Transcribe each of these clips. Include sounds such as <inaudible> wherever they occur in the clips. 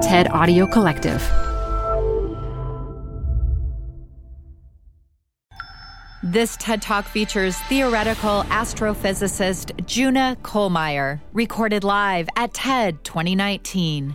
TED Audio Collective. This TED Talk features theoretical astrophysicist Juna Kollmeier, recorded live at TED 2019.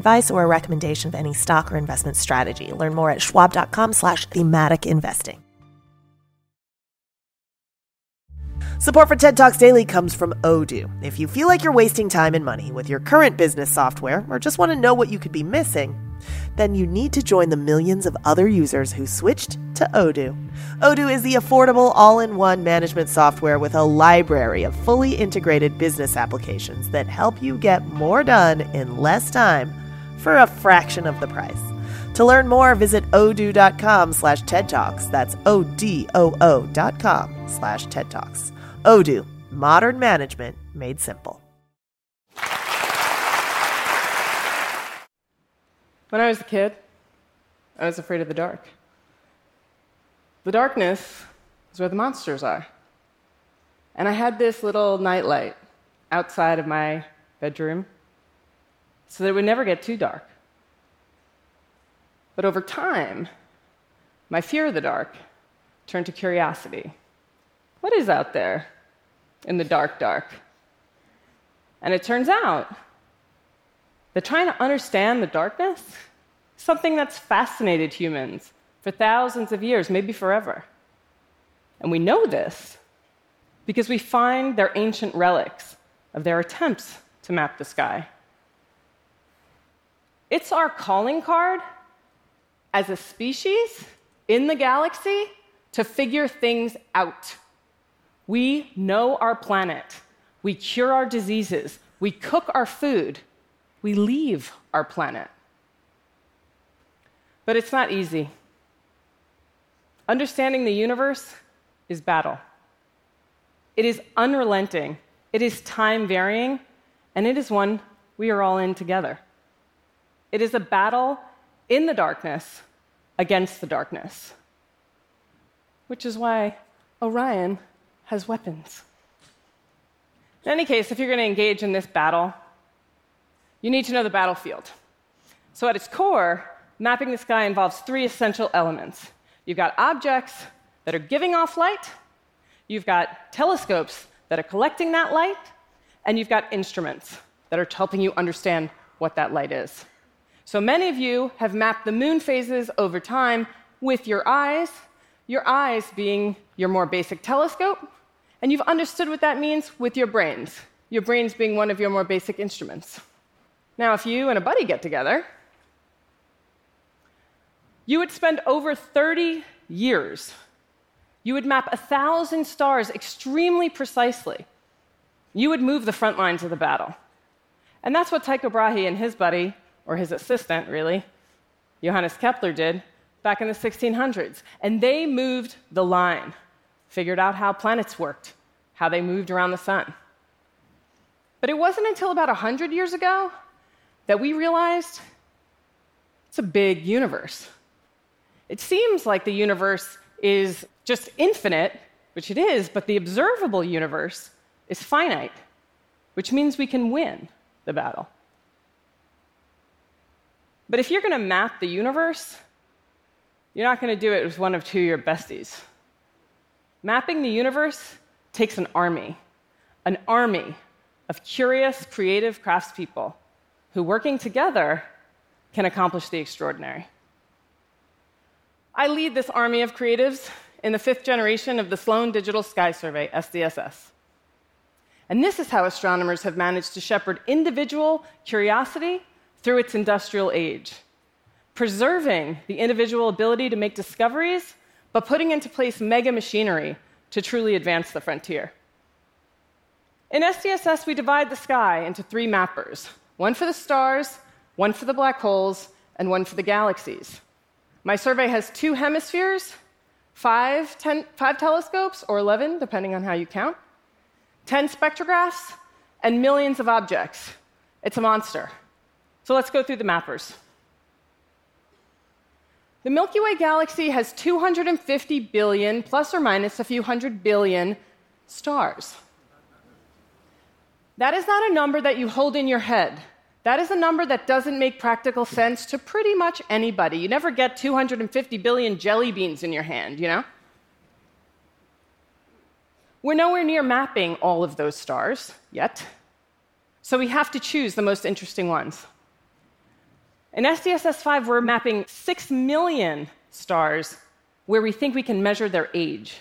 advice or a recommendation of any stock or investment strategy. Learn more at schwab.com slash thematic investing. Support for TED Talks Daily comes from Odoo. If you feel like you're wasting time and money with your current business software or just want to know what you could be missing, then you need to join the millions of other users who switched to Odoo. Odoo is the affordable all in one management software with a library of fully integrated business applications that help you get more done in less time for a fraction of the price. To learn more, visit odoo.com slash TED Talks. That's O-D-O-O dot com slash TED Talks. Odoo, modern management made simple. When I was a kid, I was afraid of the dark. The darkness is where the monsters are. And I had this little nightlight outside of my bedroom so that it would never get too dark. But over time, my fear of the dark turned to curiosity. What is out there in the dark, dark? And it turns out that trying to understand the darkness is something that's fascinated humans for thousands of years, maybe forever. And we know this because we find their ancient relics of their attempts to map the sky. It's our calling card as a species in the galaxy to figure things out. We know our planet. We cure our diseases. We cook our food. We leave our planet. But it's not easy. Understanding the universe is battle. It is unrelenting, it is time varying, and it is one we are all in together. It is a battle in the darkness against the darkness, which is why Orion has weapons. In any case, if you're going to engage in this battle, you need to know the battlefield. So, at its core, mapping the sky involves three essential elements you've got objects that are giving off light, you've got telescopes that are collecting that light, and you've got instruments that are helping you understand what that light is. So many of you have mapped the moon phases over time with your eyes, your eyes being your more basic telescope, and you've understood what that means with your brains, your brains being one of your more basic instruments. Now, if you and a buddy get together, you would spend over 30 years. You would map a thousand stars extremely precisely. You would move the front lines of the battle. And that's what Tycho Brahe and his buddy, or his assistant, really, Johannes Kepler, did back in the 1600s. And they moved the line, figured out how planets worked, how they moved around the sun. But it wasn't until about 100 years ago that we realized it's a big universe. It seems like the universe is just infinite, which it is, but the observable universe is finite, which means we can win the battle. But if you're going to map the universe, you're not going to do it with one of two of your besties. Mapping the universe takes an army, an army of curious, creative craftspeople who, working together, can accomplish the extraordinary. I lead this army of creatives in the fifth generation of the Sloan Digital Sky Survey, SDSS. And this is how astronomers have managed to shepherd individual curiosity through its industrial age, preserving the individual ability to make discoveries, but putting into place mega machinery to truly advance the frontier. In SDSS, we divide the sky into three mappers one for the stars, one for the black holes, and one for the galaxies. My survey has two hemispheres, five, ten, five telescopes, or 11, depending on how you count, 10 spectrographs, and millions of objects. It's a monster. So let's go through the mappers. The Milky Way galaxy has 250 billion, plus or minus a few hundred billion, stars. That is not a number that you hold in your head. That is a number that doesn't make practical sense to pretty much anybody. You never get 250 billion jelly beans in your hand, you know? We're nowhere near mapping all of those stars yet, so we have to choose the most interesting ones. In SDSS 5, we're mapping 6 million stars where we think we can measure their age.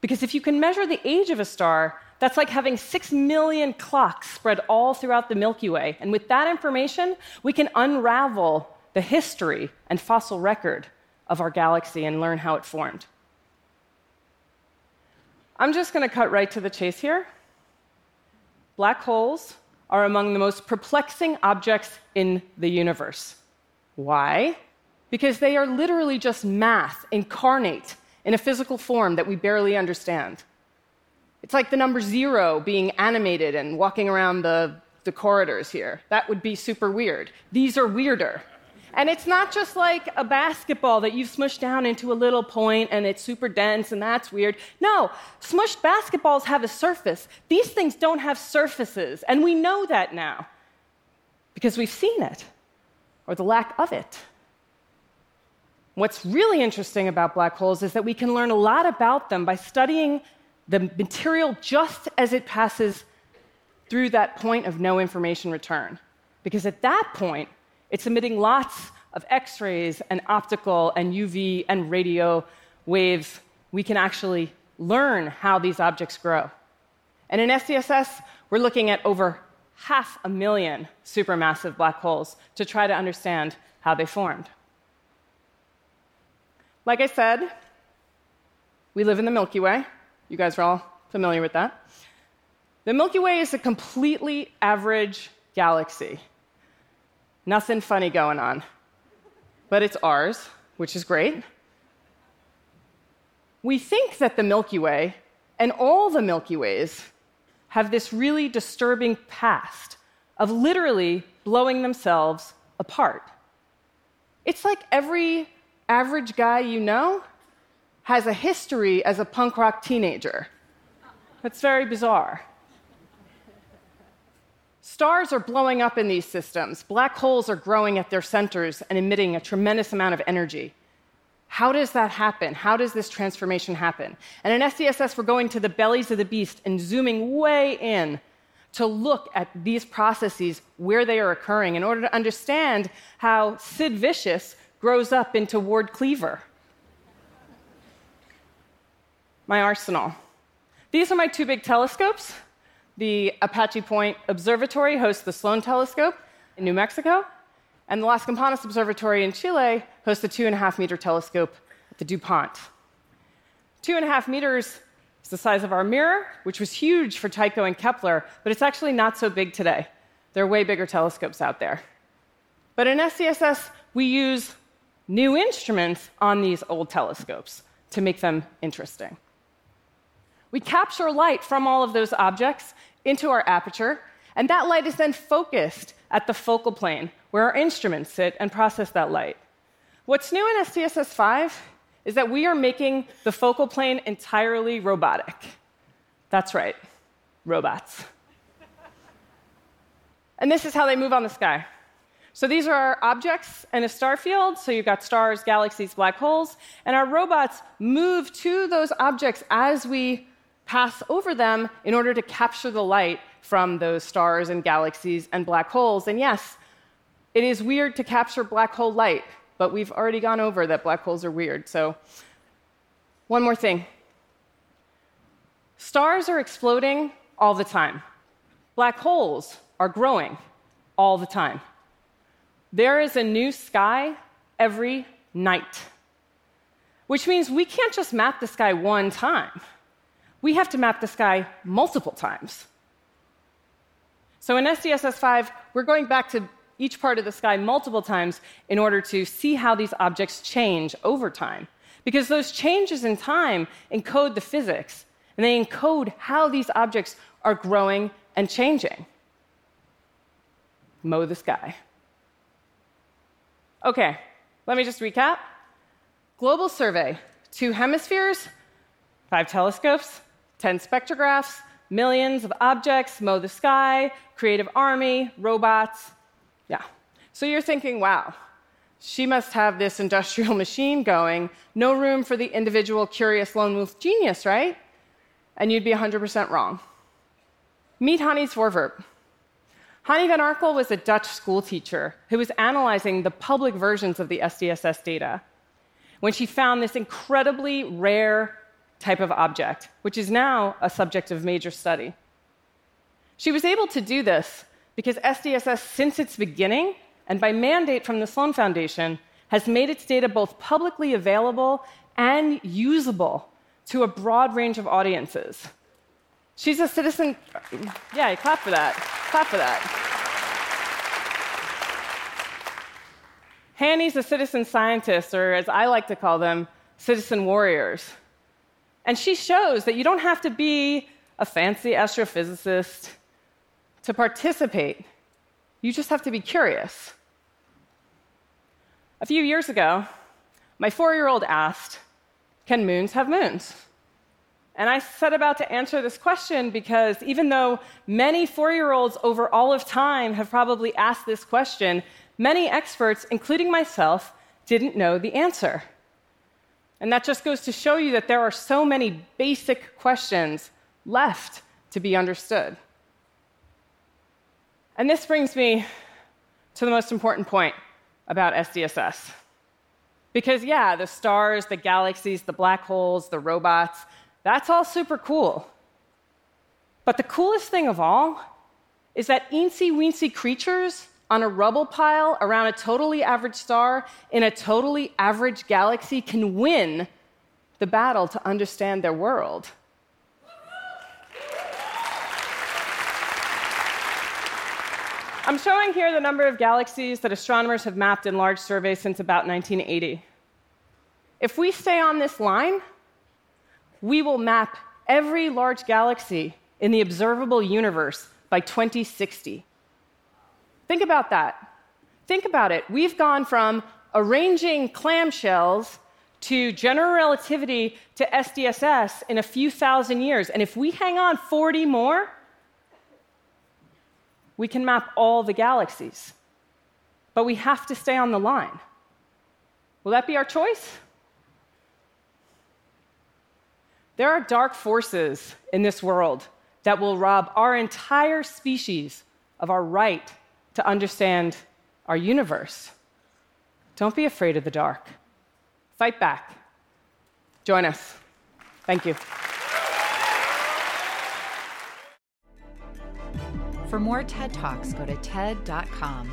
Because if you can measure the age of a star, that's like having six million clocks spread all throughout the Milky Way. And with that information, we can unravel the history and fossil record of our galaxy and learn how it formed. I'm just going to cut right to the chase here. Black holes are among the most perplexing objects in the universe. Why? Because they are literally just math incarnate in a physical form that we barely understand. It's like the number zero being animated and walking around the, the corridors here. That would be super weird. These are weirder. And it's not just like a basketball that you've smushed down into a little point and it's super dense and that's weird. No, smushed basketballs have a surface. These things don't have surfaces, and we know that now because we've seen it or the lack of it. What's really interesting about black holes is that we can learn a lot about them by studying the material just as it passes through that point of no information return. Because at that point, it's emitting lots of X rays and optical and UV and radio waves. We can actually learn how these objects grow. And in SDSS, we're looking at over half a million supermassive black holes to try to understand how they formed. Like I said, we live in the Milky Way. You guys are all familiar with that. The Milky Way is a completely average galaxy. Nothing funny going on. But it's ours, which is great. We think that the Milky Way and all the Milky Ways have this really disturbing past of literally blowing themselves apart. It's like every average guy you know has a history as a punk rock teenager. That's very bizarre. Stars are blowing up in these systems. Black holes are growing at their centers and emitting a tremendous amount of energy. How does that happen? How does this transformation happen? And in SDSS, we're going to the bellies of the beast and zooming way in to look at these processes where they are occurring in order to understand how Sid Vicious grows up into Ward Cleaver my arsenal. These are my two big telescopes. The Apache Point Observatory hosts the Sloan Telescope in New Mexico, and the Las Campanas Observatory in Chile hosts the two and a half meter telescope at the DuPont. Two and a half meters is the size of our mirror, which was huge for Tycho and Kepler, but it's actually not so big today. There are way bigger telescopes out there. But in SDSS, we use new instruments on these old telescopes to make them interesting. We capture light from all of those objects into our aperture, and that light is then focused at the focal plane where our instruments sit and process that light. What's new in SDSS 5 is that we are making the focal plane entirely robotic. That's right, robots. and this is how they move on the sky. So these are our objects in a star field. So you've got stars, galaxies, black holes, and our robots move to those objects as we pass over them in order to capture the light from those stars and galaxies and black holes. And yes, it is weird to capture black hole light, but we've already gone over that black holes are weird. So, one more thing stars are exploding all the time, black holes are growing all the time. There is a new sky every night, which means we can't just map the sky one time we have to map the sky multiple times So in SDSS 5, we're going back to each part of the sky multiple times in order to see how these objects change over time. Because those changes in time encode the physics, and they encode how these objects are growing and changing. Mow the sky. Okay, let me just recap. Global survey two hemispheres, five telescopes, 10 spectrographs, millions of objects, mow the sky, creative army, robots. Yeah. So you're thinking, wow, she must have this <laughs> industrial machine going, no room for the individual curious lone wolf genius, right? And you'd be 100% wrong. Meet Hanny's Voorwerp. Hanny van Arkel was a Dutch schoolteacher who was analyzing the public versions of the SDSS data when she found this incredibly rare type of object, which is now a subject of major study. She was able to do this because SDSS, since its beginning, and by mandate from the Sloan Foundation, has made its data both publicly available and usable to a broad range of audiences. She's a citizen. Yeah, clap for that. Clap for that. Hanny's a citizen scientist, or as I like to call them, citizen warriors. And she shows that you don't have to be a fancy astrophysicist to participate, you just have to be curious. A few years ago, my four year old asked, Can moons have moons? And I set about to answer this question because even though many four year olds over all of time have probably asked this question, many experts, including myself, didn't know the answer. And that just goes to show you that there are so many basic questions left to be understood. And this brings me to the most important point about SDSS. Because, yeah, the stars, the galaxies, the black holes, the robots, that's all super cool. But the coolest thing of all is that eensy weensy creatures on a rubble pile around a totally average star in a totally average galaxy can win the battle to understand their world. I'm showing here the number of galaxies that astronomers have mapped in large surveys since about 1980. If we stay on this line, we will map every large galaxy in the observable universe by 2060. Think about that. Think about it. We've gone from arranging clamshells to general relativity to SDSS in a few thousand years. And if we hang on 40 more, we can map all the galaxies. But we have to stay on the line. Will that be our choice? There are dark forces in this world that will rob our entire species of our right to understand our universe. Don't be afraid of the dark. Fight back. Join us. Thank you. For more TED Talks, go to TED.com.